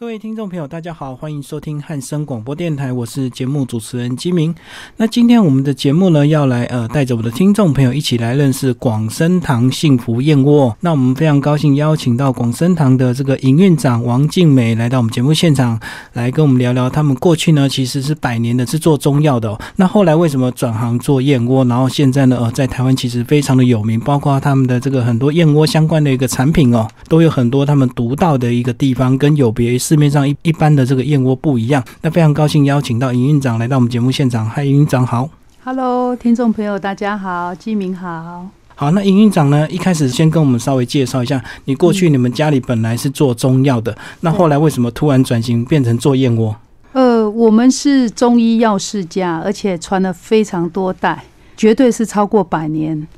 各位听众朋友，大家好，欢迎收听汉声广播电台，我是节目主持人金明。那今天我们的节目呢，要来呃，带着我的听众朋友一起来认识广生堂幸福燕窝。那我们非常高兴邀请到广生堂的这个营运长王静美来到我们节目现场，来跟我们聊聊他们过去呢其实是百年的是做中药的，那后来为什么转行做燕窝？然后现在呢，呃，在台湾其实非常的有名，包括他们的这个很多燕窝相关的一个产品哦，都有很多他们独到的一个地方，跟有别于。市面上一一般的这个燕窝不一样，那非常高兴邀请到营运长来到我们节目现场。嗨，营运长好，Hello，听众朋友大家好，基明好，好。那营运长呢，一开始先跟我们稍微介绍一下，你过去你们家里本来是做中药的，那后来为什么突然转型变成做燕窝？呃，我们是中医药世家，而且传了非常多代，绝对是超过百年。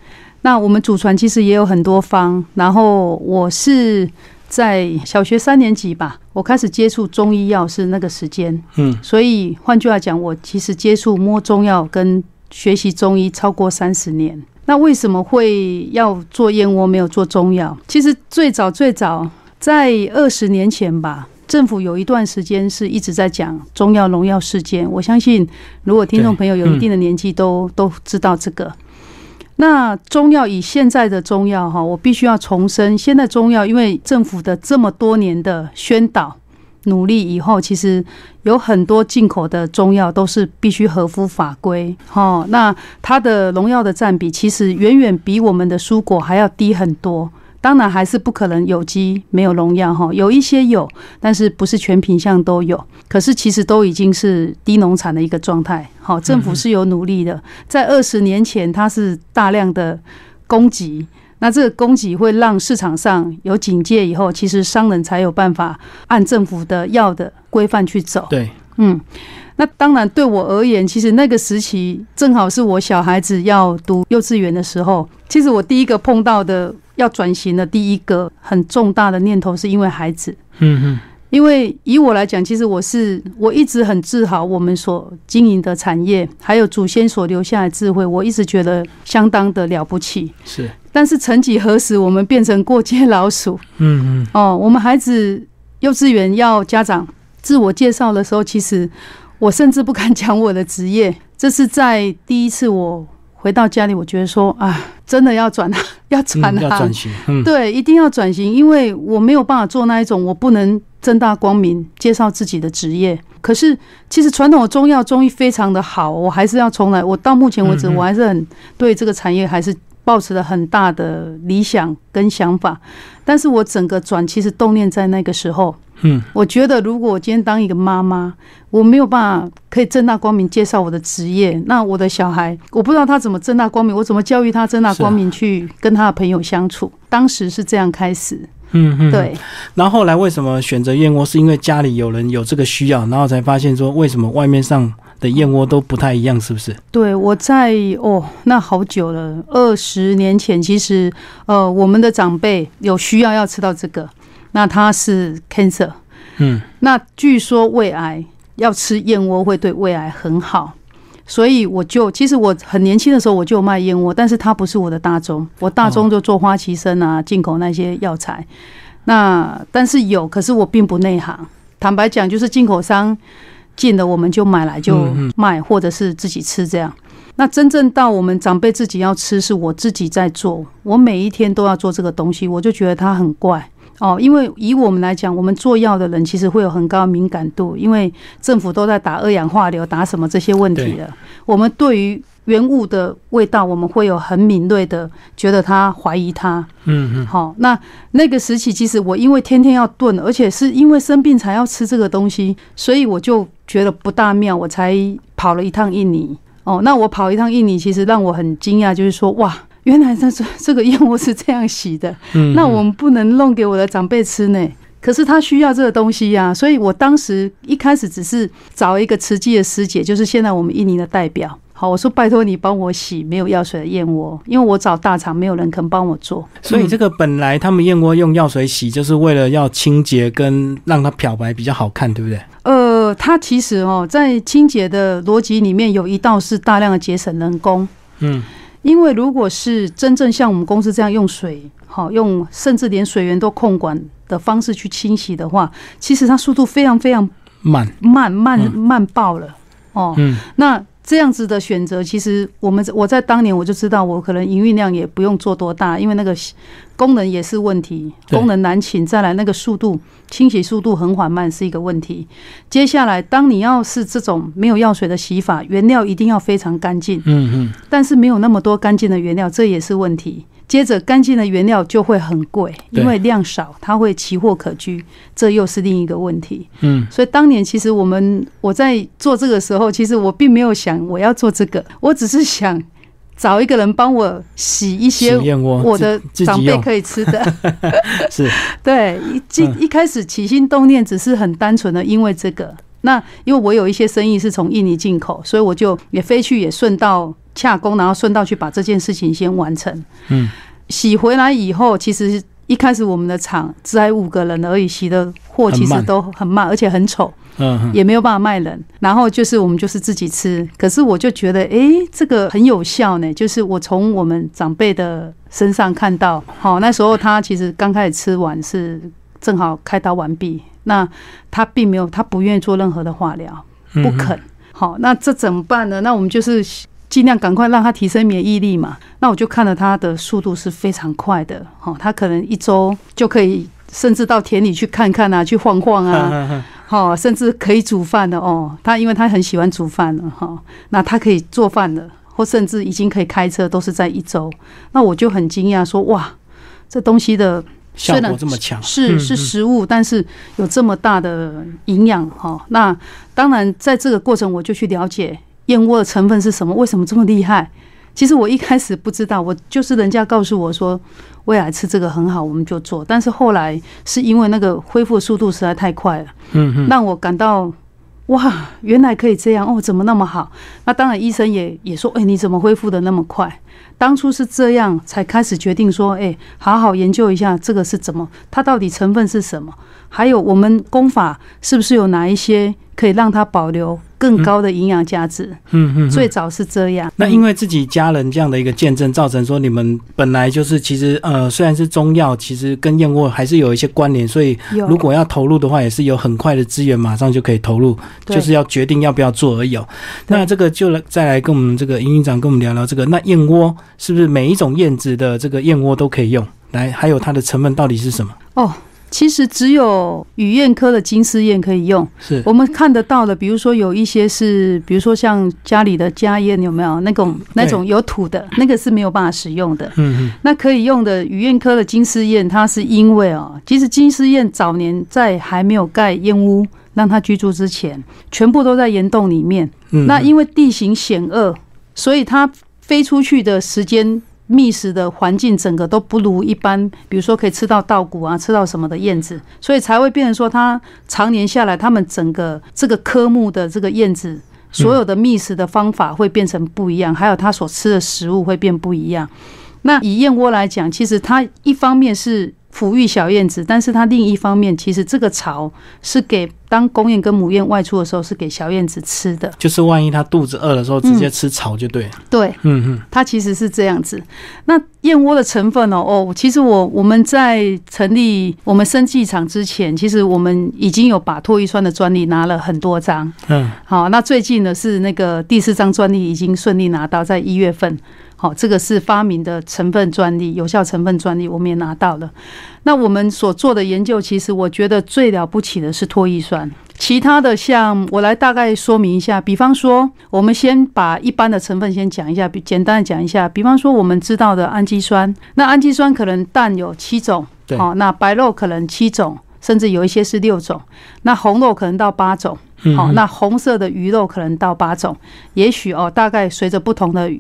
那我们祖传其实也有很多方，然后我是。在小学三年级吧，我开始接触中医药是那个时间，嗯，所以换句话讲，我其实接触摸中药跟学习中医超过三十年。那为什么会要做燕窝，没有做中药？其实最早最早在二十年前吧，政府有一段时间是一直在讲中药农药事件。我相信，如果听众朋友有一定的年纪，都都知道这个。那中药以现在的中药哈，我必须要重申，现在中药因为政府的这么多年的宣导努力以后，其实有很多进口的中药都是必须合乎法规哈。那它的农药的占比其实远远比我们的蔬果还要低很多。当然还是不可能有机没有农药哈，有一些有，但是不是全品相都有。可是其实都已经是低农产的一个状态。好，政府是有努力的，在二十年前它是大量的供给，那这个供给会让市场上有警戒以后，其实商人才有办法按政府的药的规范去走。对，嗯。那当然，对我而言，其实那个时期正好是我小孩子要读幼稚园的时候。其实我第一个碰到的要转型的第一个很重大的念头，是因为孩子。嗯嗯。因为以我来讲，其实我是我一直很自豪我们所经营的产业，还有祖先所留下的智慧，我一直觉得相当的了不起。是。但是曾几何时，我们变成过街老鼠。嗯嗯。哦，我们孩子幼稚园要家长自我介绍的时候，其实。我甚至不敢讲我的职业，这是在第一次我回到家里，我觉得说啊，真的要转，要转要转型，对，一定要转型，因为我没有办法做那一种，我不能正大光明介绍自己的职业。可是其实传统的中药中医非常的好，我还是要重来。我到目前为止，我还是很对这个产业还是抱持了很大的理想跟想法，但是我整个转其实动念在那个时候。嗯，我觉得如果我今天当一个妈妈，我没有办法可以正大光明介绍我的职业，那我的小孩，我不知道他怎么正大光明，我怎么教育他正大光明去跟他的朋友相处。当时是这样开始，嗯嗯，对。然后后来为什么选择燕窝？是因为家里有人有这个需要，然后才发现说为什么外面上的燕窝都不太一样，是不是？对，我在哦，那好久了，二十年前，其实呃，我们的长辈有需要要吃到这个。那他是 cancer，嗯，那据说胃癌要吃燕窝会对胃癌很好，所以我就其实我很年轻的时候我就卖燕窝，但是它不是我的大宗，我大宗就做花旗参啊，进口那些药材。那但是有，可是我并不内行。坦白讲，就是进口商进的，我们就买来就卖，或者是自己吃这样。那真正到我们长辈自己要吃，是我自己在做，我每一天都要做这个东西，我就觉得它很怪。哦，因为以我们来讲，我们做药的人其实会有很高敏感度，因为政府都在打二氧化硫，打什么这些问题了。我们对于原物的味道，我们会有很敏锐的觉得他怀疑他。嗯嗯。好，那那个时期，其实我因为天天要炖，而且是因为生病才要吃这个东西，所以我就觉得不大妙，我才跑了一趟印尼。哦，那我跑一趟印尼，其实让我很惊讶，就是说哇。原来这这这个燕窝是这样洗的，嗯那我们不能弄给我的长辈吃呢。可是他需要这个东西呀，所以我当时一开始只是找一个慈济的师姐，就是现在我们印尼的代表。好，我说拜托你帮我洗没有药水的燕窝，因为我找大厂没有人肯帮我做。所以这个本来他们燕窝用药水洗，就是为了要清洁跟让它漂白比较好看，对不对？呃，它其实哦，在清洁的逻辑里面有一道是大量的节省人工。嗯。因为如果是真正像我们公司这样用水，好用，甚至连水源都控管的方式去清洗的话，其实它速度非常非常慢慢慢慢爆了哦。嗯，那。这样子的选择，其实我们我在当年我就知道，我可能营运量也不用做多大，因为那个功能也是问题，功能难请。再来那个速度清洗速度很缓慢是一个问题。接下来，当你要是这种没有药水的洗法，原料一定要非常干净。嗯嗯。但是没有那么多干净的原料，这也是问题。接着，干净的原料就会很贵，因为量少，它会奇货可居，这又是另一个问题。嗯，所以当年其实我们我在做这个时候，其实我并没有想我要做这个，我只是想找一个人帮我洗一些我的长辈可以吃的。是，对，一一开始起心动念只是很单纯的，因为这个。那因为我有一些生意是从印尼进口，所以我就也飞去，也顺道。洽工，然后顺道去把这件事情先完成。嗯，洗回来以后，其实一开始我们的厂只有五个人而已，洗的货其实都很慢，而且很丑，嗯，也没有办法卖人。然后就是我们就是自己吃，可是我就觉得，哎，这个很有效呢。就是我从我们长辈的身上看到，好，那时候他其实刚开始吃完是正好开刀完毕，那他并没有，他不愿意做任何的化疗，不肯。好，那这怎么办呢？那我们就是。尽量赶快让他提升免疫力嘛。那我就看了他的速度是非常快的，哈，他可能一周就可以，甚至到田里去看看啊，去晃晃啊，哈，甚至可以煮饭的哦。他因为他很喜欢煮饭了，哈，那他可以做饭了，或甚至已经可以开车，都是在一周。那我就很惊讶，说哇，这东西的效果这么强，是是食物，但是有这么大的营养哈。那当然，在这个过程我就去了解。燕窝的成分是什么？为什么这么厉害？其实我一开始不知道，我就是人家告诉我说，未来吃这个很好，我们就做。但是后来是因为那个恢复速度实在太快了，嗯让我感到哇，原来可以这样哦，怎么那么好？那当然医生也也说，哎，你怎么恢复的那么快？当初是这样才开始决定说，哎，好好研究一下这个是怎么，它到底成分是什么？还有我们功法是不是有哪一些可以让它保留？更高的营养价值，嗯嗯，最早是这样。那因为自己家人这样的一个见证，造成说你们本来就是其实呃，虽然是中药，其实跟燕窝还是有一些关联，所以如果要投入的话，也是有很快的资源，马上就可以投入，就是要决定要不要做而已。那这个就来再来跟我们这个营运长跟我们聊聊这个。那燕窝是不是每一种燕子的这个燕窝都可以用？来，还有它的成分到底是什么？哦。其实只有雨燕科的金丝燕可以用，是我们看得到的。比如说有一些是，比如说像家里的家燕，有没有那种那种有土的那个是没有办法使用的。嗯嗯。那可以用的雨燕科的金丝燕，它是因为哦，其实金丝燕早年在还没有盖燕屋让它居住之前，全部都在岩洞里面。嗯。那因为地形险恶，所以它飞出去的时间。觅食的环境整个都不如一般，比如说可以吃到稻谷啊，吃到什么的燕子，所以才会变成说，它常年下来，它们整个这个科目的这个燕子，所有的觅食的方法会变成不一样，还有它所吃的食物会变不一样。那以燕窝来讲，其实它一方面是。抚育小燕子，但是它另一方面，其实这个巢是给当公燕跟母燕外出的时候是给小燕子吃的。就是万一它肚子饿的时候，直接吃巢就对了。对，嗯嗯，它其实是这样子。那燕窝的成分哦，哦，其实我我们在成立我们生技厂之前，其实我们已经有把唾液酸的专利拿了很多张。嗯，好，那最近呢是那个第四张专利已经顺利拿到，在一月份。好，这个是发明的成分专利，有效成分专利，我们也拿到了。那我们所做的研究，其实我觉得最了不起的是脱衣酸。其他的，像我来大概说明一下。比方说，我们先把一般的成分先讲一下，简单的讲一下。比方说，我们知道的氨基酸，那氨基酸可能蛋有七种，好，那白肉可能七种，甚至有一些是六种。那红肉可能到八种，好，那红色的鱼肉可能到八种。也许哦，大概随着不同的。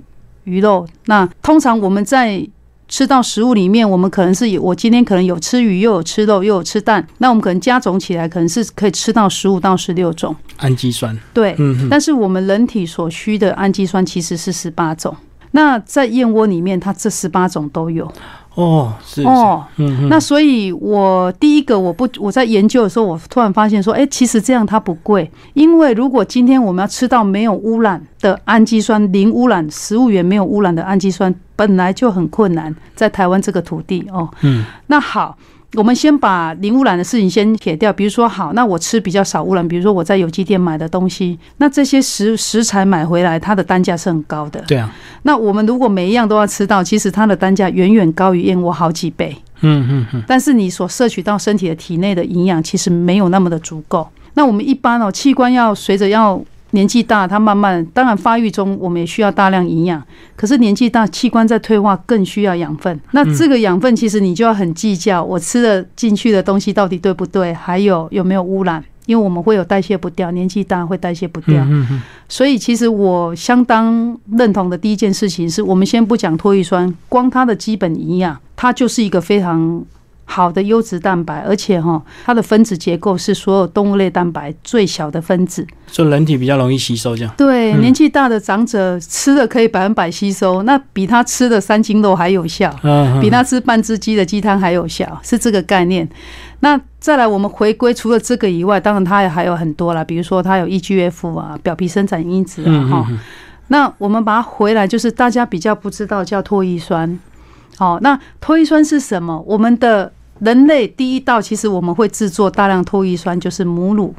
鱼肉，那通常我们在吃到食物里面，我们可能是有我今天可能有吃鱼，又有吃肉，又有吃蛋，那我们可能加总起来，可能是可以吃到十五到十六种氨基酸。对，嗯，但是我们人体所需的氨基酸其实是十八种。那在燕窝里面，它这十八种都有。哦，是哦，嗯，那所以，我第一个我不我在研究的时候，我突然发现说，哎，其实这样它不贵，因为如果今天我们要吃到没有污染的氨基酸，零污染食物源没有污染的氨基酸，本来就很困难，在台湾这个土地哦，嗯，那好，我们先把零污染的事情先撇掉，比如说好，那我吃比较少污染，比如说我在有机店买的东西，那这些食食材买回来，它的单价是很高的。对啊，那我们如果每一样都要吃到，其实它的单价远远高于燕窝好几倍。嗯嗯嗯。但是你所摄取到身体的体内的营养，其实没有那么的足够。那我们一般哦，器官要随着要。年纪大，它慢慢当然发育中，我们也需要大量营养。可是年纪大，器官在退化，更需要养分。那这个养分其实你就要很计较，我吃的进去的东西到底对不对？还有有没有污染？因为我们会有代谢不掉，年纪大会代谢不掉。所以其实我相当认同的第一件事情是，我们先不讲脱乙酸，光它的基本营养，它就是一个非常。好的优质蛋白，而且哈，它的分子结构是所有动物类蛋白最小的分子，所以人体比较容易吸收。这样对，年纪大的长者吃的可以百分百吸收，那比他吃的三斤肉还有效，比他吃半只鸡的鸡汤还有效，是这个概念。那再来，我们回归除了这个以外，当然它也还有很多啦，比如说它有 EGF 啊，表皮生长因子啊，哈。那我们把它回来，就是大家比较不知道叫唾液酸。好，那唾液酸是什么？我们的人类第一道，其实我们会制作大量唾液酸，就是母乳。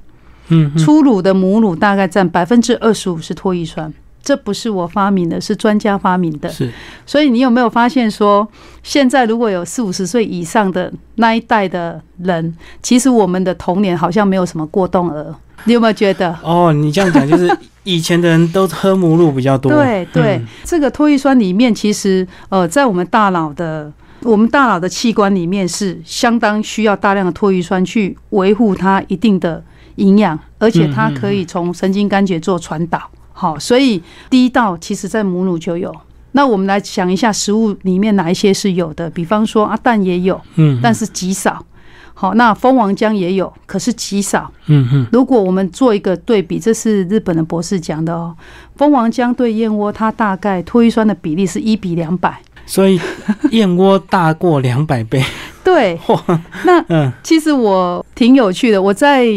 嗯，初乳的母乳大概占百分之二十五是唾液酸，这不是我发明的，是专家发明的。是，所以你有没有发现说，现在如果有四五十岁以上的那一代的人，其实我们的童年好像没有什么过动儿。你有没有觉得？哦，你这样讲就是以前的人都喝母乳比较多。对对，这个唾液酸里面其实呃，在我们大脑的。我们大脑的器官里面是相当需要大量的唾液酸去维护它一定的营养，而且它可以从神经干节做传导。好，所以第一道其实在母乳就有。那我们来想一下，食物里面哪一些是有的？比方说啊，蛋也有，嗯，但是极少。好，那蜂王浆也有，可是极少。嗯嗯。如果我们做一个对比，这是日本的博士讲的哦，蜂王浆对燕窝，它大概脱衣酸的比例是一比两百。所以燕窝大过两百倍，对。那嗯，其实我挺有趣的。我在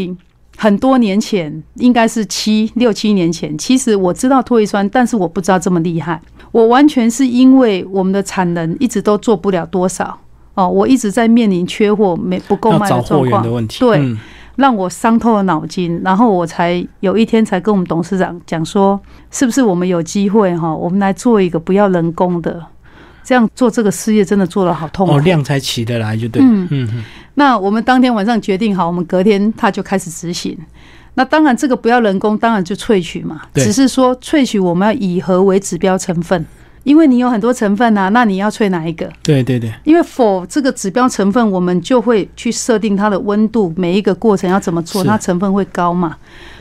很多年前，应该是七六七年前，其实我知道唾液酸，但是我不知道这么厉害。我完全是因为我们的产能一直都做不了多少哦，我一直在面临缺货没不够卖的状况。对，让我伤透了脑筋。然后我才有一天才跟我们董事长讲说，是不是我们有机会哈，我们来做一个不要人工的。这样做这个事业真的做的好痛苦哦，量才起得来就对。嗯嗯。那我们当天晚上决定好，我们隔天他就开始执行。那当然这个不要人工，当然就萃取嘛。只是说萃取我们要以何为指标成分？因为你有很多成分啊，那你要萃哪一个？对对对。因为否这个指标成分，我们就会去设定它的温度，每一个过程要怎么做，它成分会高嘛。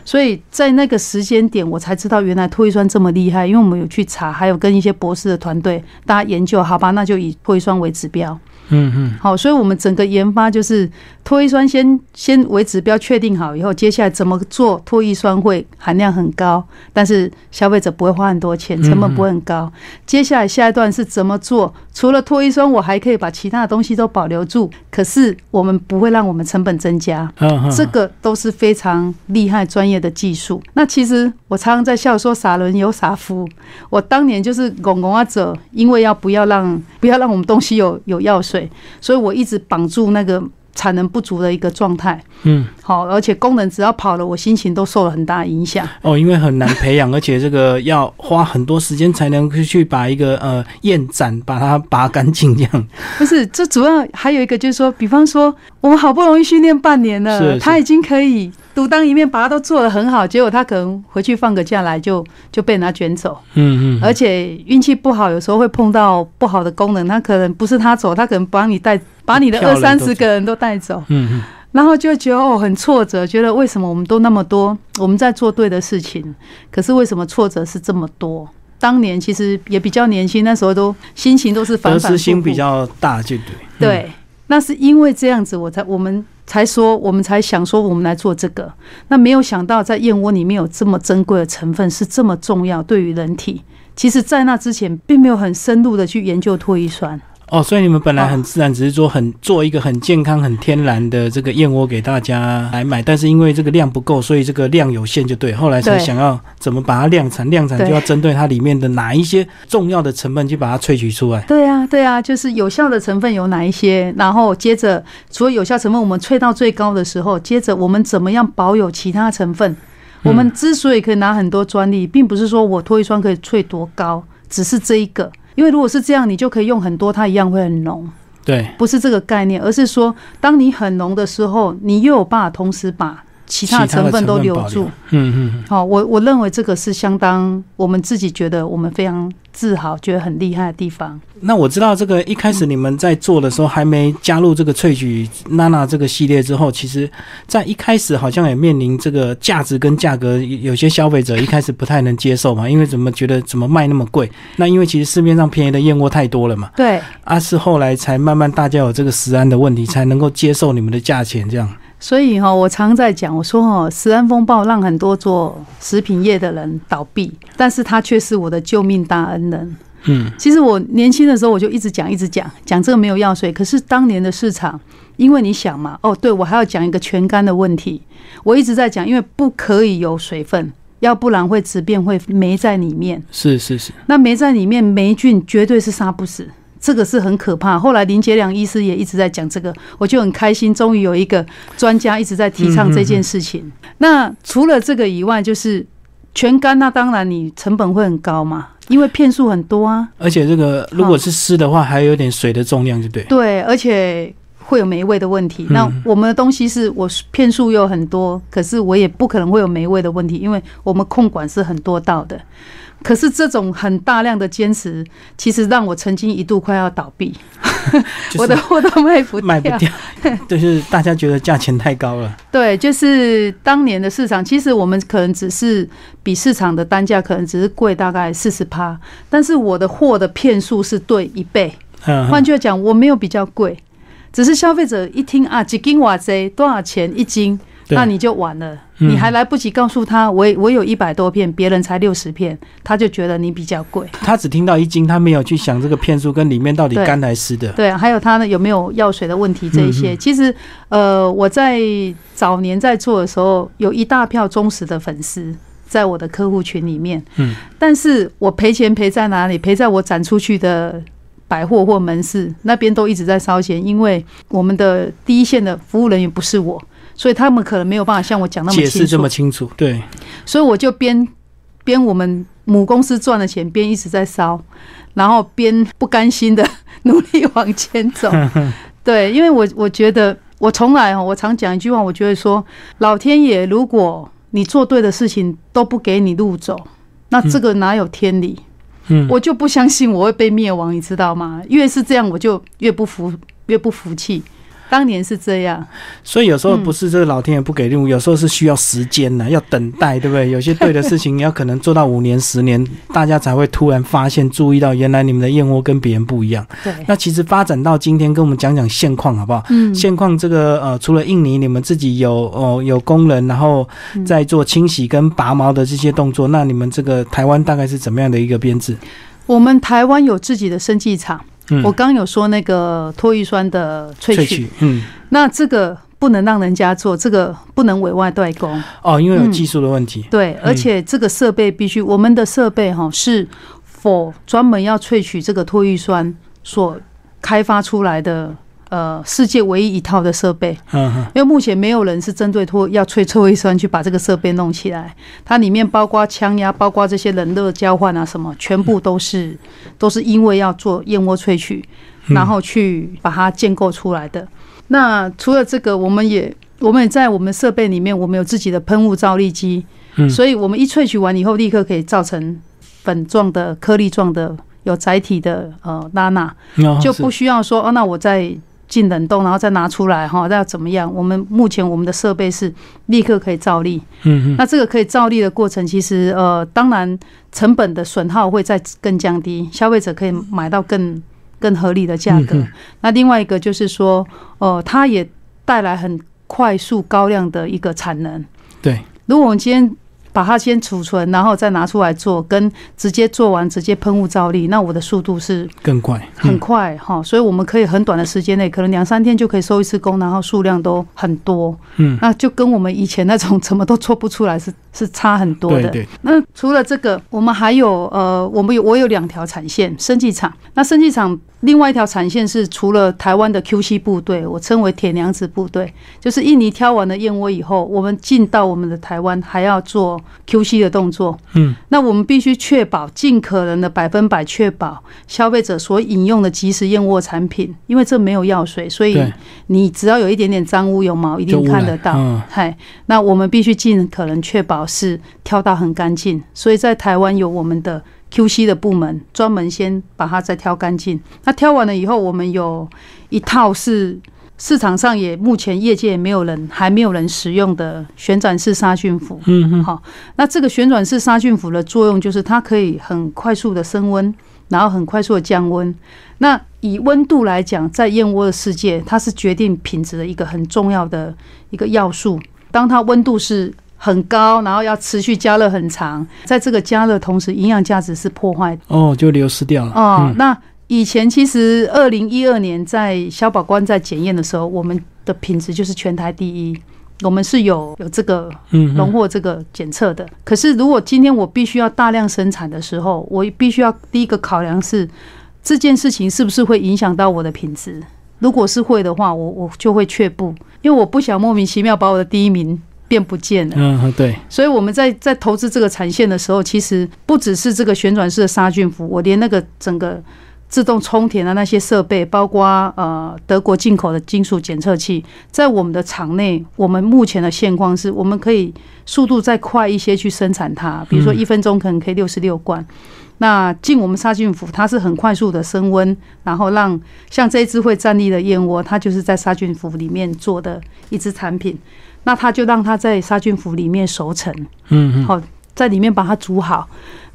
所以在那个时间点，我才知道原来脱衣酸这么厉害，因为我们有去查，还有跟一些博士的团队大家研究，好吧，那就以脱衣酸为指标。嗯嗯，好，所以我们整个研发就是脱衣酸先先为指标确定好以后，接下来怎么做脱衣酸会含量很高，但是消费者不会花很多钱，成本不会很高。接下来下一段是怎么做？除了脱衣酸，我还可以把其他的东西都保留住，可是我们不会让我们成本增加。这个都是非常厉害专业的技术。那其实我常常在笑说傻人有傻福，我当年就是拱拱啊者，因为要不要让不要让我们东西有有药水。所以我一直绑住那个产能不足的一个状态。嗯，好，而且功能只要跑了，我心情都受了很大影响。哦，因为很难培养，而且这个要花很多时间才能去把一个呃燕盏把它拔干净，这样。不是，这主要还有一个就是说，比方说我们好不容易训练半年了，他已经可以。独当一面，把它都做得很好，结果他可能回去放个假来就就被人家卷走。嗯嗯，而且运气不好，有时候会碰到不好的功能，他可能不是他走，他可能帮你带，把你的 二三十个人都带走。嗯嗯，然后就觉得哦很挫折，觉得为什么我们都那么多，我们在做对的事情，可是为什么挫折是这么多？当年其实也比较年轻，那时候都心情都是反反复复，心比较大，就对。对，那是因为这样子，我才我们。才说，我们才想说，我们来做这个。那没有想到，在燕窝里面有这么珍贵的成分，是这么重要，对于人体。其实，在那之前，并没有很深入的去研究脱衣酸。哦，所以你们本来很自然，只是说很做一个很健康、很天然的这个燕窝给大家来买，但是因为这个量不够，所以这个量有限，就对。后来才想要怎么把它量产，量产就要针对它里面的哪一些重要的成分去把它萃取出来。对啊，对啊，就是有效的成分有哪一些，然后接着除了有效成分我们萃到最高的时候，接着我们怎么样保有其他成分？我们之所以可以拿很多专利，并不是说我脱一霜可以萃多高，只是这一个。因为如果是这样，你就可以用很多，它一样会很浓。对，不是这个概念，而是说，当你很浓的时候，你又有办法同时把。其他的成分都留住，嗯嗯，好，我我认为这个是相当我们自己觉得我们非常自豪、觉得很厉害的地方。那我知道这个一开始你们在做的时候，还没加入这个萃取娜娜这个系列之后，其实，在一开始好像也面临这个价值跟价格，有些消费者一开始不太能接受嘛，因为怎么觉得怎么卖那么贵？那因为其实市面上便宜的燕窝太多了嘛。对，啊，是后来才慢慢大家有这个食安的问题，才能够接受你们的价钱这样。所以哈，我常在讲，我说哈，食安风暴让很多做食品业的人倒闭，但是他却是我的救命大恩人。嗯，其实我年轻的时候我就一直讲，一直讲，讲这个没有药水。可是当年的市场，因为你想嘛，哦，对我还要讲一个全干的问题，我一直在讲，因为不可以有水分，要不然会质变，会霉在里面。是是是，那霉在里面，霉菌绝对是杀不死。这个是很可怕。后来林杰良医师也一直在讲这个，我就很开心，终于有一个专家一直在提倡这件事情。那除了这个以外，就是全干，那当然你成本会很高嘛，因为片数很多啊。而且这个如果是湿的话，还有点水的重量，就对。对，而且会有霉味的问题。那我们的东西是我片数又很多，可是我也不可能会有霉味的问题，因为我们控管是很多道的。可是这种很大量的坚持，其实让我曾经一度快要倒闭，我的货都卖不卖不掉，就是大家觉得价钱太高了。对，就是当年的市场，其实我们可能只是比市场的单价可能只是贵大概四十趴，但是我的货的片数是对一倍。换句话讲，我没有比较贵，只是消费者一听啊，几斤瓦贼多少钱一斤？那你就完了，你还来不及告诉他，我我有一百多片，别人才六十片，他就觉得你比较贵。他只听到一斤，他没有去想这个片数跟里面到底干还是湿的。对，还有他呢有没有药水的问题这一些。其实，呃，我在早年在做的时候，有一大票忠实的粉丝在我的客户群里面。嗯，但是我赔钱赔在哪里？赔在我展出去的百货或门市那边都一直在烧钱，因为我们的第一线的服务人员不是我。所以他们可能没有办法像我讲那么解释这么清楚，对。所以我就边边我们母公司赚的钱，边一直在烧，然后边不甘心的努力往前走。对，因为我我觉得我从来哈，我常讲一句话，我觉得说，老天爷，如果你做对的事情都不给你路走，那这个哪有天理？嗯，我就不相信我会被灭亡，你知道吗？越是这样，我就越不服，越不服气。当年是这样，所以有时候不是这个老天爷不给任务，有时候是需要时间呢，要等待，对不对？有些对的事情，你要可能做到五年、十年，大家才会突然发现、注意到，原来你们的燕窝跟别人不一样。对，那其实发展到今天，跟我们讲讲现况好不好？嗯，现况这个呃，除了印尼，你们自己有哦有工人，然后在做清洗跟拔毛的这些动作，那你们这个台湾大概是怎么样的一个编制？我们台湾有自己的生技厂。我刚有说那个脱玉酸的萃取，嗯，那这个不能让人家做，这个不能委外代工。哦，因为有技术的问题。对，而且这个设备必须，我们的设备哈是否专门要萃取这个脱玉酸所开发出来的。呃，世界唯一一套的设备，因为目前没有人是针对脱要萃臭味酸去把这个设备弄起来。它里面包括枪压，包括这些冷热交换啊，什么全部都是都是因为要做燕窝萃取，然后去把它建构出来的。那除了这个，我们也我们也在我们设备里面，我们有自己的喷雾造粒机，所以我们一萃取完以后，立刻可以造成粉状的颗粒状的有载体的呃拉娜，就不需要说哦，那我在进冷冻，然后再拿出来哈，那要怎么样？我们目前我们的设备是立刻可以照例。嗯嗯。那这个可以照例的过程，其实呃，当然成本的损耗会再更降低，消费者可以买到更更合理的价格。那另外一个就是说，呃，它也带来很快速高量的一个产能。对。如果我们今天把它先储存，然后再拿出来做，跟直接做完直接喷雾照例，那我的速度是更快，很快哈。所以我们可以很短的时间内，可能两三天就可以收一次工，然后数量都很多。嗯，那就跟我们以前那种 怎么都做不出来是是差很多的。那除了这个，我们还有呃，我们有我有两条产线，生技厂。那生技厂。另外一条产线是除了台湾的 QC 部队，我称为铁娘子部队，就是印尼挑完了燕窝以后，我们进到我们的台湾还要做 QC 的动作。嗯，那我们必须确保尽可能的百分百确保消费者所饮用的即食燕窝产品，因为这没有药水，所以你只要有一点点脏污有毛，一定看得到。嗯嗨，那我们必须尽可能确保是挑到很干净，所以在台湾有我们的。QC 的部门专门先把它再挑干净。那挑完了以后，我们有一套是市场上也目前业界没有人还没有人使用的旋转式杀菌釜。嗯嗯。好，那这个旋转式杀菌釜的作用就是它可以很快速的升温，然后很快速的降温。那以温度来讲，在燕窝的世界，它是决定品质的一个很重要的一个要素。当它温度是很高，然后要持续加热很长，在这个加热同时，营养价值是破坏哦，就流失掉了哦。那以前其实二零一二年在消保官在检验的时候，我们的品质就是全台第一，我们是有有这个嗯荣获这个检测的。可是如果今天我必须要大量生产的时候，我必须要第一个考量是这件事情是不是会影响到我的品质？如果是会的话，我我就会却步，因为我不想莫名其妙把我的第一名。变不见了。嗯，对。所以我们在在投资这个产线的时候，其实不只是这个旋转式的杀菌服，我连那个整个自动充填的那些设备，包括呃德国进口的金属检测器，在我们的厂内，我们目前的现况是，我们可以速度再快一些去生产它。比如说一分钟可能可以六十六罐。那进我们杀菌服，它是很快速的升温，然后让像这一只会站立的燕窝，它就是在杀菌服里面做的一只产品。那他就让它在杀菌釜里面熟成，嗯，好，在里面把它煮好。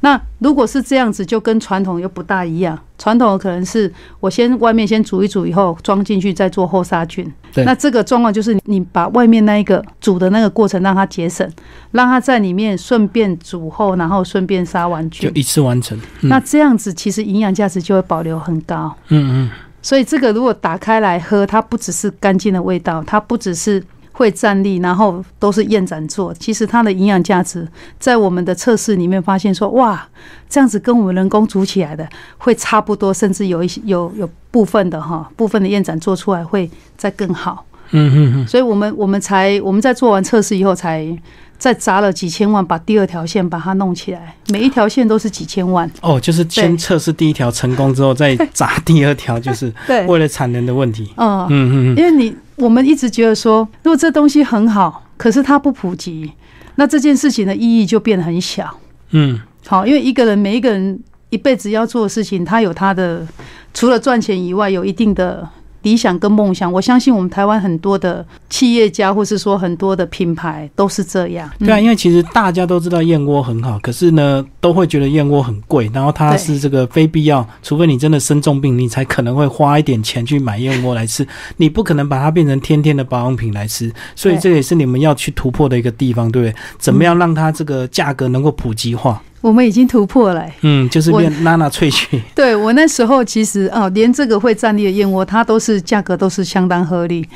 那如果是这样子，就跟传统又不大一样。传统可能是我先外面先煮一煮，以后装进去再做后杀菌。那这个状况就是你把外面那一个煮的那个过程让它节省，让它在里面顺便煮后，然后顺便杀完菌，就一次完成。那这样子其实营养价值就会保留很高。嗯嗯。所以这个如果打开来喝，它不只是干净的味道，它不只是。会站立，然后都是燕盏做。其实它的营养价值，在我们的测试里面发现说，哇，这样子跟我们人工煮起来的会差不多，甚至有一些有有部分的哈，部分的燕盏做出来会再更好。嗯嗯嗯。所以我们我们才我们在做完测试以后才。再砸了几千万，把第二条线把它弄起来，每一条线都是几千万。哦，就是先测试第一条成功之后，再砸第二条，就是为了产能的问题。嗯嗯嗯，因为你我们一直觉得说，如果这东西很好，可是它不普及，那这件事情的意义就变得很小。嗯，好，因为一个人每一个人一辈子要做的事情，他有他的除了赚钱以外，有一定的。理想跟梦想，我相信我们台湾很多的企业家，或是说很多的品牌都是这样。对啊，因为其实大家都知道燕窝很好，可是呢，都会觉得燕窝很贵，然后它是这个非必要，除非你真的生重病，你才可能会花一点钱去买燕窝来吃。你不可能把它变成天天的保养品来吃，所以这也是你们要去突破的一个地方，对不对？怎么样让它这个价格能够普及化？我们已经突破了，嗯，就是变娜娜萃取。对我那时候其实哦，连这个会站立的燕窝，它都是价格都是相当合理。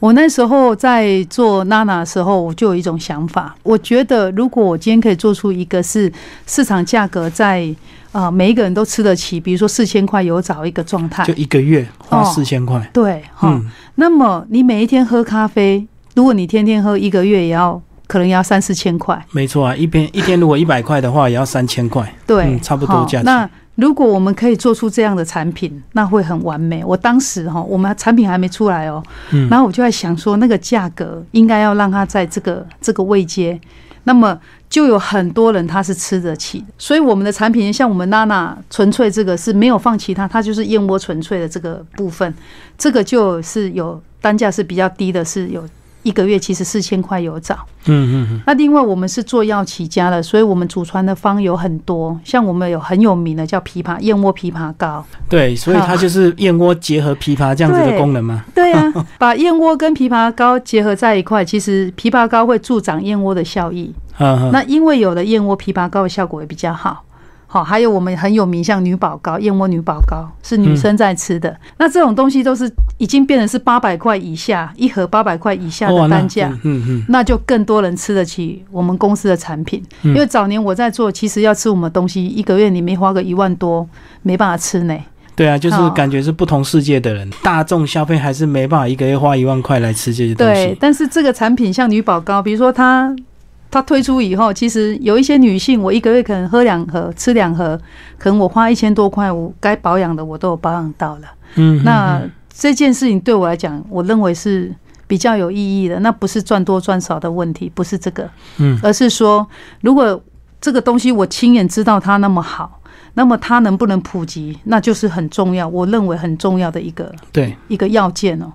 我那时候在做娜娜的时候，我就有一种想法，我觉得如果我今天可以做出一个是市场价格在啊每一个人都吃得起，比如说四千块有找一个状态，就一个月花四千块，对，哈，那么你每一天喝咖啡，如果你天天喝，一个月也要。可能要三四千块，没错啊，一边一天如果 一百块的话，也要三千块，对，差不多价钱。那如果我们可以做出这样的产品，那会很完美。我当时哈，我们产品还没出来哦，然后我就在想说，那个价格应该要让它在这个这个位阶，那么就有很多人他是吃得起的。所以我们的产品像我们娜娜纯粹这个是没有放其他，它就是燕窝纯粹的这个部分，这个就是有单价是比较低的，是有。一个月其实四千块有找。嗯嗯嗯。那另外我们是做药起家的，所以我们祖传的方有很多，像我们有很有名的叫枇杷燕窝枇杷膏。对，所以它就是燕窝结合枇杷这样子的功能吗？对啊，把燕窝跟枇杷膏结合在一块，其实枇杷膏会助长燕窝的效益。那因为有了燕窝枇杷膏的效果也比较好。好，还有我们很有名，像女宝膏、燕窝女宝膏是女生在吃的。那这种东西都是已经变成是八百块以下一盒，八百块以下的单价。嗯嗯，那就更多人吃得起我们公司的产品。因为早年我在做，其实要吃我们东西，一个月你没花个一万多，没办法吃呢。对啊，就是感觉是不同世界的人，大众消费还是没办法一个月花一万块来吃这些东西。对，但是这个产品像女宝膏，比如说它。它推出以后，其实有一些女性，我一个月可能喝两盒，吃两盒，可能我花一千多块，我该保养的我都有保养到了。嗯，那这件事情对我来讲，我认为是比较有意义的。那不是赚多赚少的问题，不是这个，嗯，而是说，如果这个东西我亲眼知道它那么好，那么它能不能普及，那就是很重要。我认为很重要的一个对一个要件哦。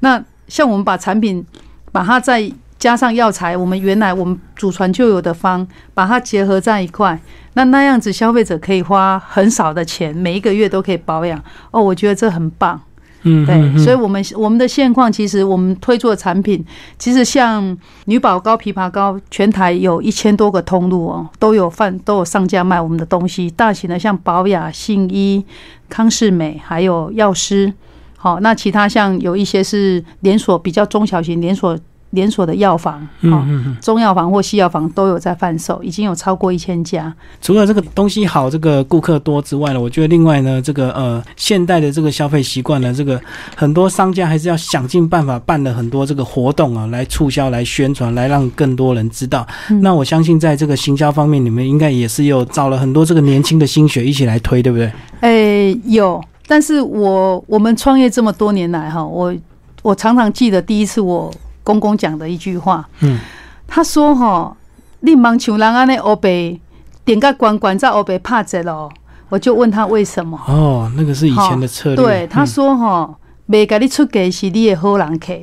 那像我们把产品把它在。加上药材，我们原来我们祖传就有的方，把它结合在一块，那那样子消费者可以花很少的钱，每一个月都可以保养。哦，我觉得这很棒。嗯，对，所以我们我们的现况，其实我们推出的产品，其实像女宝膏、枇杷膏，全台有一千多个通路哦，都有贩都有上架卖我们的东西。大型的像宝雅、信医、康士美，还有药师。好，那其他像有一些是连锁，比较中小型连锁。连锁的药房，嗯中药房或西药房都有在贩售，已经有超过一千家。除了这个东西好，这个顾客多之外呢，我觉得另外呢，这个呃，现代的这个消费习惯呢，这个很多商家还是要想尽办法办了很多这个活动啊，来促销、来宣传、来让更多人知道。那我相信在这个行销方面，你们应该也是有找了很多这个年轻的心血一起来推，对不对？诶，有。但是我我们创业这么多年来哈，我我常常记得第一次我。公公讲的一句话，嗯，他说：“哈，你忙像人安尼欧北点个关关在欧北怕着咯。”我就问他为什么？哦，那个是以前的策略。对，他说：“哈，没给你出给是你的好人客，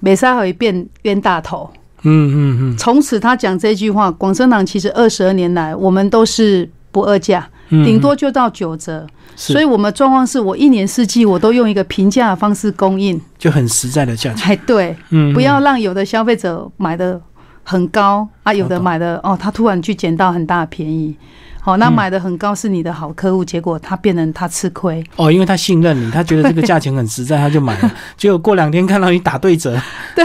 没啥会变冤大头。”嗯嗯嗯。从此他讲这句话，广生堂其实二十二年来，我们都是不二价，顶多就到九折。所以，我们状况是我一年四季我都用一个平价的方式供应，就很实在的价钱。哎，对，嗯，不要让有的消费者买的很高啊，有的买的哦，他突然去捡到很大的便宜。哦，那买的很高是你的好客户，结果他变成他吃亏。哦，因为他信任你，他觉得这个价钱很实在，他就买了。结果过两天看到你打对折，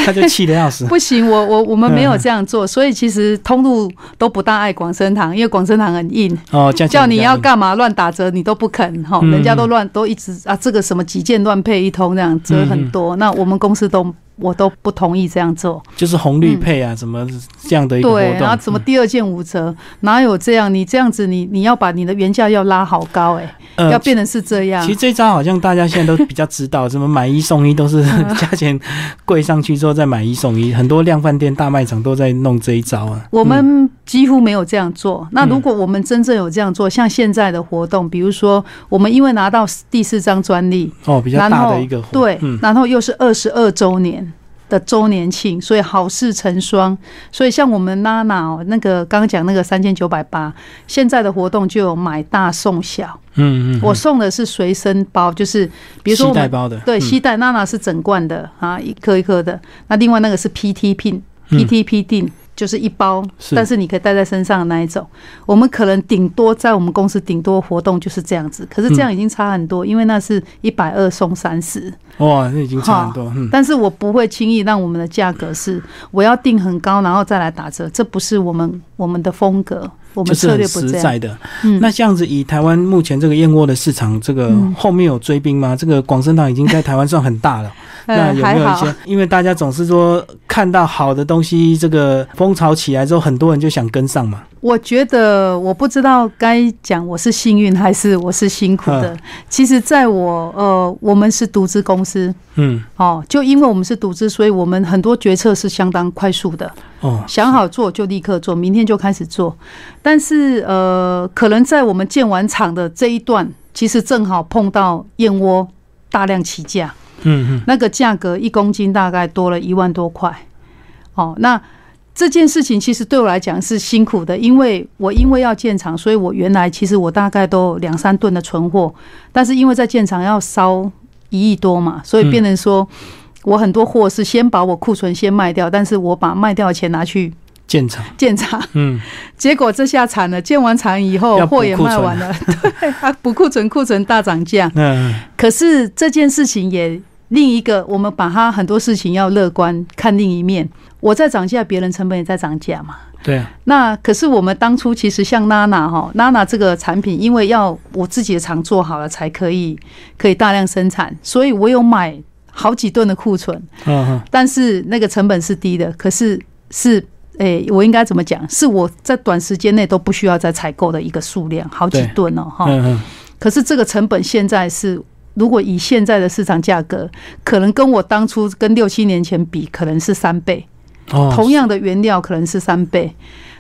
他就气得要死。不行，我我我们没有这样做，所以其实通路都不大爱广生堂，因为广生堂很硬。哦，叫你要干嘛乱打折你都不肯哈，人家都乱都一直啊，这个什么几件乱配一通这样折很多，那我们公司都。我都不同意这样做，就是红绿配啊，什么这样的一个活动，然后怎么第二件五折，哪有这样？你这样子，你你要把你的原价要拉好高，哎，要变成是这样。其实这招好像大家现在都比较知道，什么买一送一都是 价钱贵上去之后再买一送一，很多量贩店、大卖场都在弄这一招啊。我们几乎没有这样做。那如果我们真正有这样做，像现在的活动，比如说我们因为拿到第四张专利，哦，比较大的一个对，然后又是二十二周年。的周年庆，所以好事成双，所以像我们娜娜哦，那个刚刚讲那个三千九百八，现在的活动就有买大送小，嗯嗯，我送的是随身包，就是比如说我们包的，对，西带娜娜是整罐的啊，一颗一颗的，那另外那个是 PT 拼 PTP 定。就是一包，但是你可以带在身上的那一种。我们可能顶多在我们公司顶多活动就是这样子，可是这样已经差很多，因为那是一百二送三十。哇，那已经差很多。但是我不会轻易让我们的价格是我要定很高，然后再来打折，这不是我们我们的风格。我们策略不实在的。那这样子，以台湾目前这个燕窝的市场，这个后面有追兵吗？这个广生堂已经在台湾算很大了。那有没有一些？因为大家总是说看到好的东西，这个风潮起来之后，很多人就想跟上嘛。我觉得我不知道该讲我是幸运还是我是辛苦的。其实，在我呃，我们是独资公司，嗯，哦，就因为我们是独资，所以我们很多决策是相当快速的。哦，想好做就立刻做，明天就开始做。但是呃，可能在我们建完厂的这一段，其实正好碰到燕窝大量起价。嗯嗯，那个价格一公斤大概多了一万多块，哦，那这件事情其实对我来讲是辛苦的，因为我因为要建厂，所以我原来其实我大概都两三吨的存货，但是因为在建厂要烧一亿多嘛，所以变成说我很多货是先把我库存先卖掉，但是我把卖掉的钱拿去建厂，建厂，嗯，结果这下惨了，建完厂以后货也卖完了，对，啊补库存，库存大涨价。嗯。可是这件事情也另一个，我们把它很多事情要乐观看另一面。我在涨价，别人成本也在涨价嘛。对啊，那可是我们当初其实像娜娜哈，娜娜这个产品，因为要我自己的厂做好了才可以可以大量生产，所以我有买好几吨的库存，但是那个成本是低的，可是是。诶、我应该怎么讲？是我在短时间内都不需要再采购的一个数量，好几对吨哦，哈。嗯嗯，可是这个成本现在是，如果以现在的市场价格，可能跟我当初跟六七年前比，可能是三倍。哦，同样的原料可能是三倍。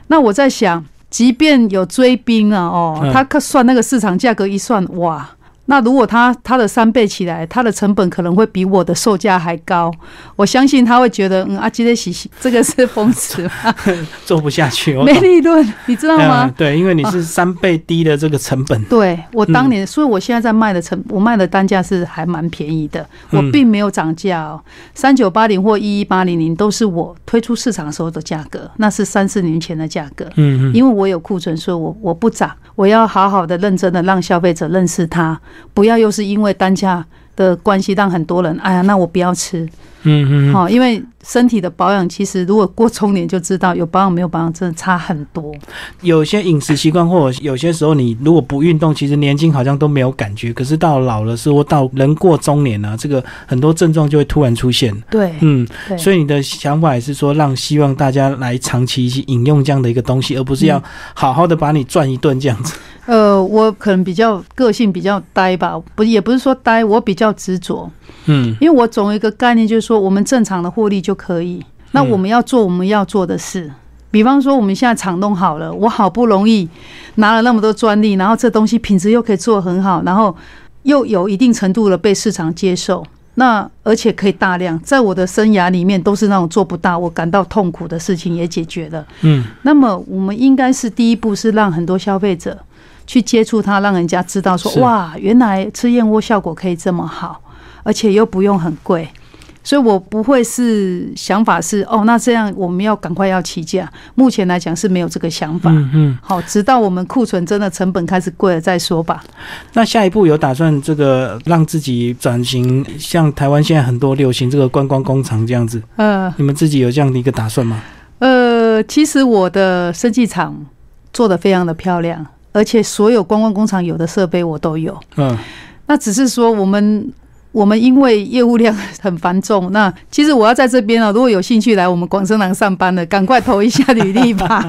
那我在想，即便有追兵啊，哦嗯，他可算那个市场价格一算，哇！那如果他他的三倍起来，他的成本可能会比我的售价还高。我相信他会觉得，嗯，啊，今天洗洗这个是疯子嘛，做不下去，我没利润，你知道吗？嗯对，因为你是三倍低的这个成本，对我当嗯年，所以我现在在卖的成，我卖的单价是还蛮便宜的，我嗯并没有涨价哦。三九八零或一一八零零都是我推出市场时候的价格，那是三四年前的价格。嗯嗯，因为我有库存，所以我我不涨，我要好好的、认真的让消费者认识它，不要又是因为单价的关系让很多人，哎呀，那我不要吃，嗯嗯嗯，好、因为身体的保养其实如果过中年就知道，有保养没有保养真的差很多。有些饮食习惯，或者有些时候你如果不运动，其实年轻好像都没有感觉，可是到老了时候，到人过中年啊，这个很多症状就会突然出现。对，嗯，对，所以你的想法也是说，让希望大家来长期饮用这样的一个东西，而不是要好好的把你转一顿这样子。呃，我可能比较个性比较呆吧，不也不是说呆，我比较执着，嗯因为我总有一个概念，就是说我们正常的获利就可以。那我们要做我们要做的事，比方说我们现在厂弄好了，我好不容易拿了那么多专利，然后这东西品质又可以做得很好，然后又有一定程度的被市场接受。那而且可以大量，在我的生涯里面都是那种做不到，我感到痛苦的事情也解决了。嗯那么我们应该是第一步是让很多消费者去接触它，让人家知道说哇，原来吃燕窝效果可以这么好，而且又不用很贵。所以我不会是想法是哦，那这样我们要赶快要起价。目前来讲是没有这个想法。嗯嗯。好，直到我们库存真的成本开始贵了再说吧。那下一步有打算这个让自己转型，像台湾现在很多流行这个观光工厂这样子，呃你们自己有这样的一个打算吗？呃，其实我的设计厂做的非常的漂亮，而且所有观光工厂有的设备我都有。嗯那只是说我们我们因为业务量很繁重，那其实我要在这边啊，如果有兴趣来我们广生堂上班的，赶快投一下履历吧。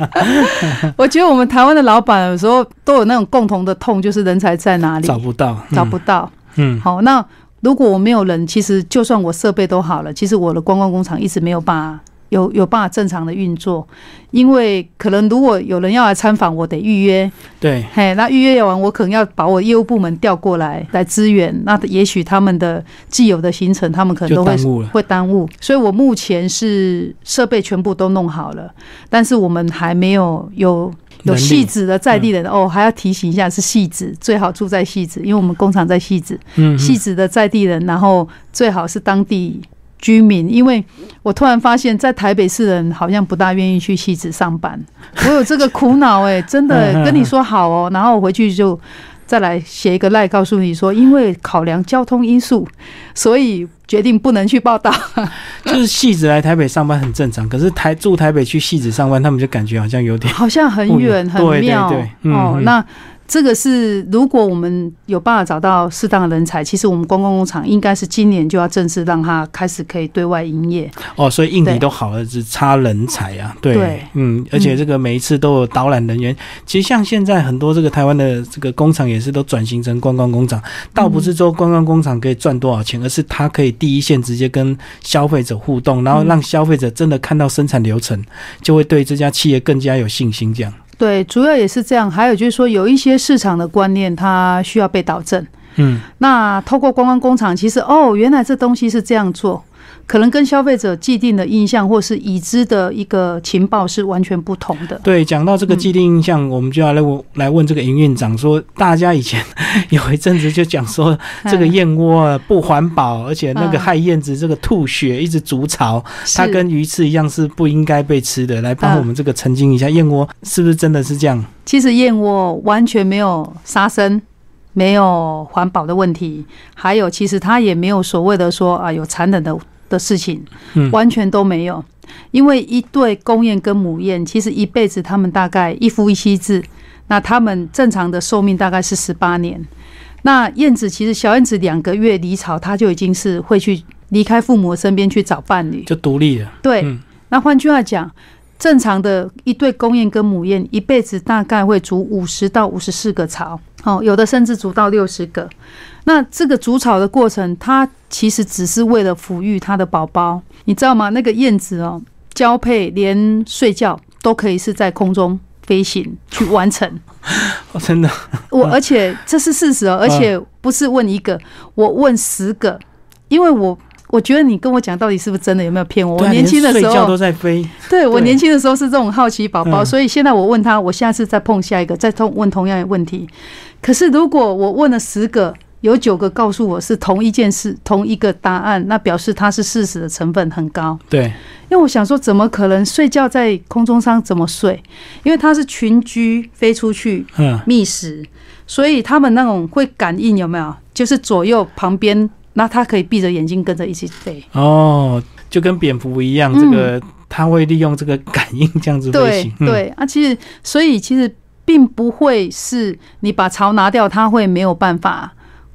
我觉得我们台湾的老板有时候都有那种共同的痛，就是人才在哪里找不到，嗯找不到。嗯好，那如果我没有人，其实就算我设备都好了，其实我的观光工厂一直没有办法有有办法正常的运作，因为可能如果有人要来参访，我得预约，对，嘿，那预约完，我可能要把我业务部门调过来来支援，那也许他们的既有的行程，他们可能都会耽。会耽误，所以我目前是设备全部都弄好了，但是我们还没有有有能力。细致的在地人、哦，还要提醒一下是戏子，最好住在戏子，因为我们工厂在戏子，嗯，细子的在地人，然后最好是当地居民，因为我突然发现，在台北市人好像不大愿意去戏子上班，我有这个苦恼哎、真的跟你说好哦，然后我回去就。再来写一个赖，告诉你说，因为考量交通因素，所以决定不能去报道。就是戏子来台北上班很正常，可是台住台北去戏子上班，他们就感觉好像有点好像很远很妙哦。嗯那这个是如果我们有办法找到适当的人才，其实我们观光工厂应该是今年就要正式让它开始可以对外营业。哦，所以印尼都好了，只差人才啊。对，对嗯，而且这个每一次都有导览人员。其实像现在很多这个台湾的这个工厂也是都转型成观光工厂，倒不是说观光工厂可以赚多少钱，而是它可以第一线直接跟消费者互动，然后让消费者真的看到生产流程，就会对这家企业更加有信心。这样，对，主要也是这样。还有就是说，有一些市场的观念，它需要被导正。嗯那透过观光工厂，其实哦，原来这东西是这样做。可能跟消费者既定的印象或是已知的一个情报是完全不同的。对，讲到这个既定印象，我们就要来问来问这个营运长说，大家以前 有一阵子就讲说这个燕窝不环保，而且那个害燕子这个吐血一直筑巢，它跟鱼翅一样是不应该被吃的。来帮我们这个澄清一下，燕窝是不是真的是这样？其实燕窝完全没有杀生。没有环保的问题，还有其实它也没有所谓的说啊有残忍的的事情，完全都没有。因为一对公燕跟母燕，其实一辈子他们大概一夫一妻制，那他们正常的寿命大概是十八年。那燕子其实小燕子两个月离巢，它就已经是会去离开父母身边去找伴侣，就独立了。对，那换句话讲。正常的一对公燕跟母燕一辈子大概会筑五十到五十四个巢，哦，有的甚至筑到六十个。那这个筑巢的过程，它其实只是为了抚育它的宝宝，你知道吗？那个燕子哦，交配连睡觉都可以是在空中飞行去完成。真的，我而且这是事实哦，而且 不是问一个，我问十个，因为我。我觉得你跟我讲到底是不是真的？有没有骗我？我年轻的时候都在飞。对我年轻的时候是这种好奇宝宝，所以现在我问他，我下次再碰下一个，再同问同样的问题。可是如果我问了十个，有九个告诉我是同一件事、同一个答案，那表示它是事实的成分很高。对，因为我想说，怎么可能睡觉在空中上怎么睡？因为它是群居飞出去嗯觅食，所以他们那种会感应有没有？就是左右旁边。那它可以闭着眼睛跟着一起飞哦，就跟蝙蝠一样，这个它会利用这个感应这样子飞行。对对啊，其实所以其实并不会是你把巢拿掉，它会没有办法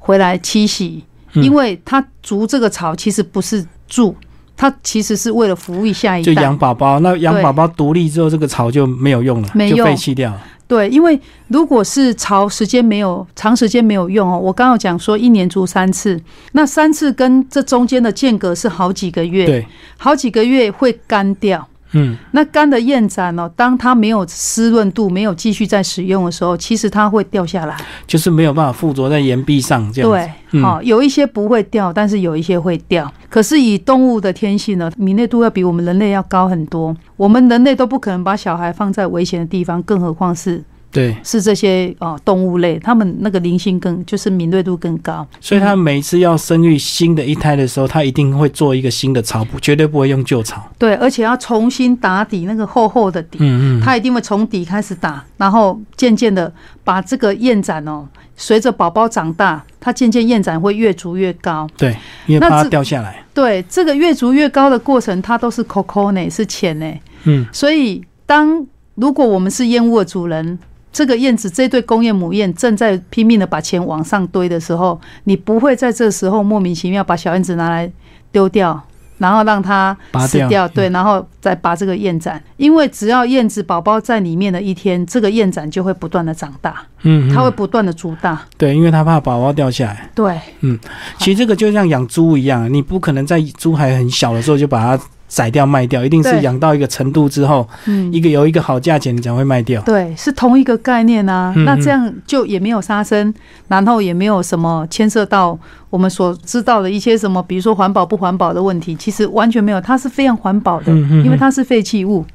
回来栖息，因为它筑这个巢其实不是住，它其实是为了服务下一代，就养宝宝。那养宝宝独立之后，这个巢就没有用了，就废弃掉。对，因为如果是巢时间没有长时间没有用哦，我刚刚讲说一年筑三次，那三次跟这中间的间隔是好几个月，对，好几个月会干掉。嗯，那干的燕盏哦，当它没有湿润度，没有继续在使用的时候，其实它会掉下来，就是没有办法附着在岩壁上这样。对，好，有一些不会掉，但是有一些会掉。可是以动物的天性呢，敏锐度要比我们人类要高很多。我们人类都不可能把小孩放在危险的地方，更何况是。对，是这些哦，动物类，它们那个灵性更就是敏锐度更高，所以它每次要生育新的一胎的时候，它一定会做一个新的巢补，绝对不会用旧巢。对，而且要重新打底，那个厚厚的底，嗯嗯，它一定会从底开始打，然后渐渐的把这个燕盏哦，随着宝宝长大，它渐渐燕盏会越筑越高。对，因为怕它掉下来。对，这个越筑越高的过程，它都是 coco 呢，是钱呢。嗯，所以当如果我们是燕窝的主人。这个燕子，这对公燕母燕正在拼命的把钱往上堆的时候，你不会在这时候莫名其妙把小燕子拿来丢掉，然后让它死掉，对，然后再拔这个燕盏，因为只要燕子宝宝在里面的一天，这个燕盏就会不断的长大，嗯，它会不断的筑大，对，因为它怕宝宝掉下来，对，嗯，其实这个就像养猪一样，你不可能在猪还很小的时候就把它。宰掉卖掉，一定是养到一个程度之后，嗯一个有一个好价钱，你才会卖掉。对，是同一个概念啊。那这样就也没有杀生，然后也没有什么牵涉到我们所知道的一些什么，比如说环保不环保的问题，其实完全没有，它是非常环保的，因为它是废弃物，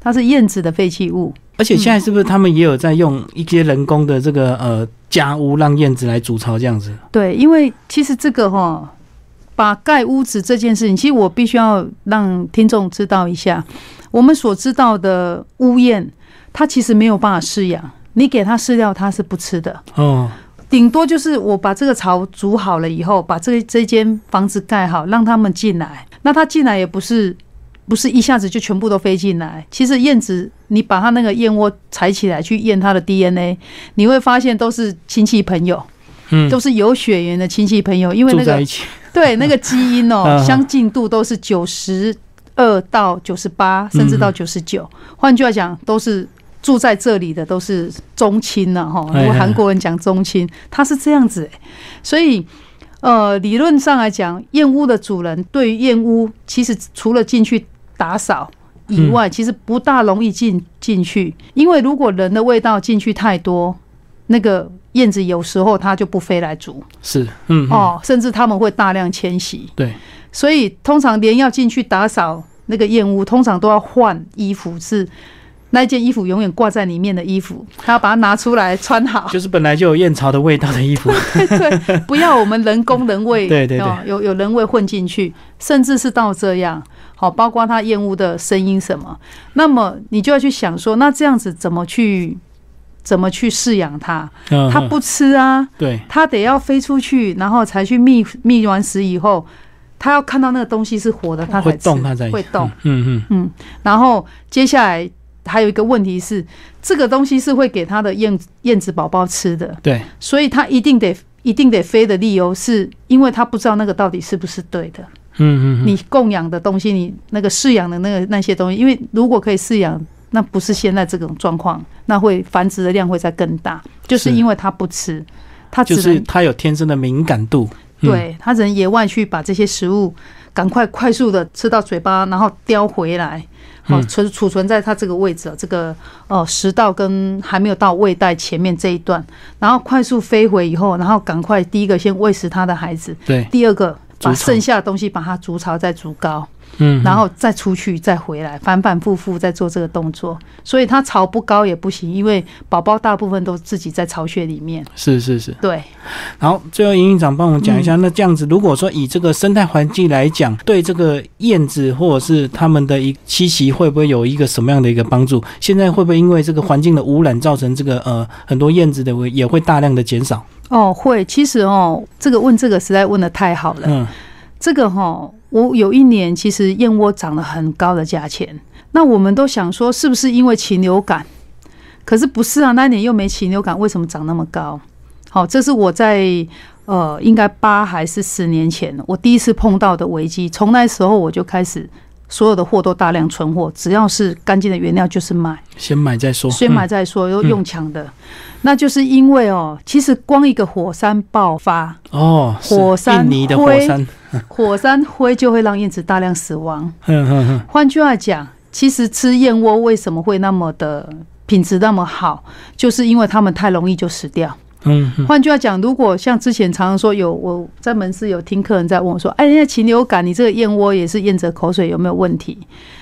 它是燕子的废弃物。而且现在是不是他们也有在用一些人工的这个呃家屋，让燕子来筑巢这样子？对，因为其实这个哈。把盖屋子这件事情，其实我必须要让听众知道一下，我们所知道的屋燕，它其实没有办法饲养，你给它饲料，它是不吃的。哦，顶多就是我把这个巢煮好了以后，把这这间房子盖好，让他们进来。那它进来也不是不是一下子就全部都飞进来。其实燕子，你把它那个燕窝采起来去验它的 DNA，你会发现都是亲戚朋友，嗯，都是有血缘的亲戚朋友，因为那个。对，那个基因哦，相近度都是九十二到九十八，甚至到九十九。换句话讲，都是住在这里的，都是宗亲了哈。如果韩国人讲宗亲，他是这样子。所以，呃，理论上来讲，燕屋的主人对于燕屋，其实除了进去打扫以外，其实不大容易进进去，因为如果人的味道进去太多，那个。燕子有时候它就不飞来煮，是，嗯，哦，甚至他们会大量迁徙，对。所以通常连要进去打扫那个燕屋，通常都要换衣服，是那件衣服永远挂在里面的衣服，他要把它拿出来穿好。就是本来就有燕巢的味道的衣服，对，不要我们人工人味，对对对，有有人味混进去，甚至是到这样，好，包括它燕屋的声音什么，那么你就要去想说，那这样子怎么去？怎么去饲养它？它不吃啊，对，它得要飞出去，然后才去觅觅完食以后，它要看到那个东西是活的，它会动，它才会动。嗯嗯嗯。然后接下来还有一个问题是，这个东西是会给它的燕燕子宝宝吃的，对，所以它一定得一定得飞的理由，是因为它不知道那个到底是不是对的。嗯嗯。你供养的东西，你那个饲养的那个那些东西，因为如果可以饲养。那不是现在这种状况，那会繁殖的量会再更大，就是因为它不吃，它就是它有天生的敏感度，对，它只能野外去把这些食物赶快快速的吃到嘴巴，然后叼回来，好存储存在它这个位置，这个哦食道跟还没有到胃袋前面这一段，然后快速飞回以后，然后赶快第一个先喂食它的孩子，对，第二个把剩下的东西把它筑巢再筑高。嗯，然后再出去，再回来，反反复复在做这个动作，所以它巢不高也不行，因为宝宝大部分都自己在巢穴里面。是是是，对。然后最后营运长帮我们讲一下，那这样子，如果说以这个生态环境来讲，对这个燕子或者是它们的一栖息，会不会有一个什么样的一个帮助？现在会不会因为这个环境的污染，造成这个呃很多燕子的也会大量的减少？哦，会。其实哦，这个问这个实在问的太好了。嗯。这个哈，我有一年其实燕窝涨了很高的价钱，那我们都想说是不是因为禽流感？可是不是啊，那一年又没禽流感，为什么涨那么高？好，这是我在呃，应该八还是十年前，我第一次碰到的危机。从那时候我就开始。所有的货都大量存货，只要是干净的原料就是买，先买再说，先买再说，又用抢的，那就是因为哦，其实光一个火山爆发哦，火山灰，火山 灰就会让燕子大量死亡。换句话讲，其实吃燕窝为什么会那么的品质那么好，就是因为它们太容易就死掉。嗯，换句话讲，如果像之前常常说有我在门市有听客人在问我说，哎，人家禽流感，你这个燕窝也是燕子口水有没有问题？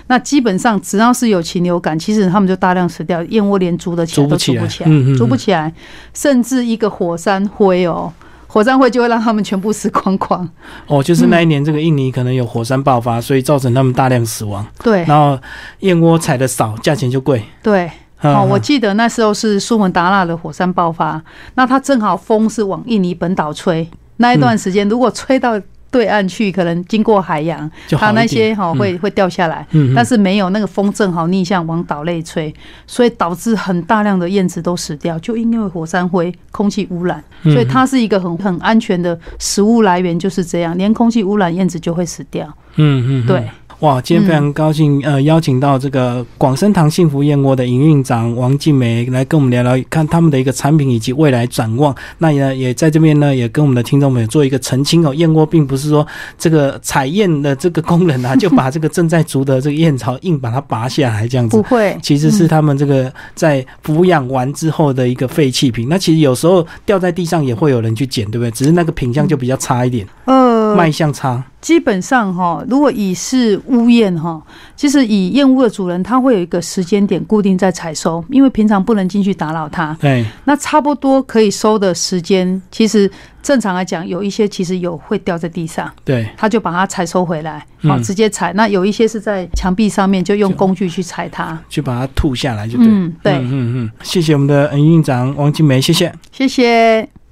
那基本上只要是有禽流感，其实他们就大量死掉，燕窝连筑的起来都筑不起来，筑不起来，甚至一个火山灰哦，火山灰就会让他们全部死光光。哦，就是那一年这个印尼可能有火山爆发，所以造成他们大量死亡。对，然后燕窝采的少，价钱就贵。对。哦，我记得那时候是苏门答腊的火山爆发，那它正好风是往印尼本岛吹，那一段时间如果吹到对岸去，可能经过海洋，它那些哈会会掉下来，但是没有那个风正好逆向往岛内吹，所以导致很大量的燕子都死掉，就因为火山灰空气污染，所以它是一个很很安全的食物来源，就是这样，连空气污染燕子就会死掉。嗯嗯，对。哇，今天非常高兴，呃，邀请到这个广生堂幸福燕窝的营运长王静梅来跟我们聊聊，看他们的一个产品以及未来展望。那也也在这边呢，也跟我们的听众朋友做一个澄清哦，燕窝并不是说这个采燕的这个工人啊，就把这个正在筑的这个燕巢硬把它拔下来这样子，不会，其实是他们这个在抚养完之后的一个废弃品。那其实有时候掉在地上也会有人去捡，对不对？只是那个品相就比较差一点，呃，卖相差。基本上哈，如果以是屋燕哈，其实以燕屋的主人，他会有一个时间点固定在采收，因为平常不能进去打扰它。对，那差不多可以收的时间，其实正常来讲，有一些其实有会掉在地上，对，他就把它采收回来，好直接采。那有一些是在墙壁上面，就用工具去采它，去把它吐下来就对。嗯，对，嗯嗯，谢谢我们的营运长王金梅，谢谢，谢谢。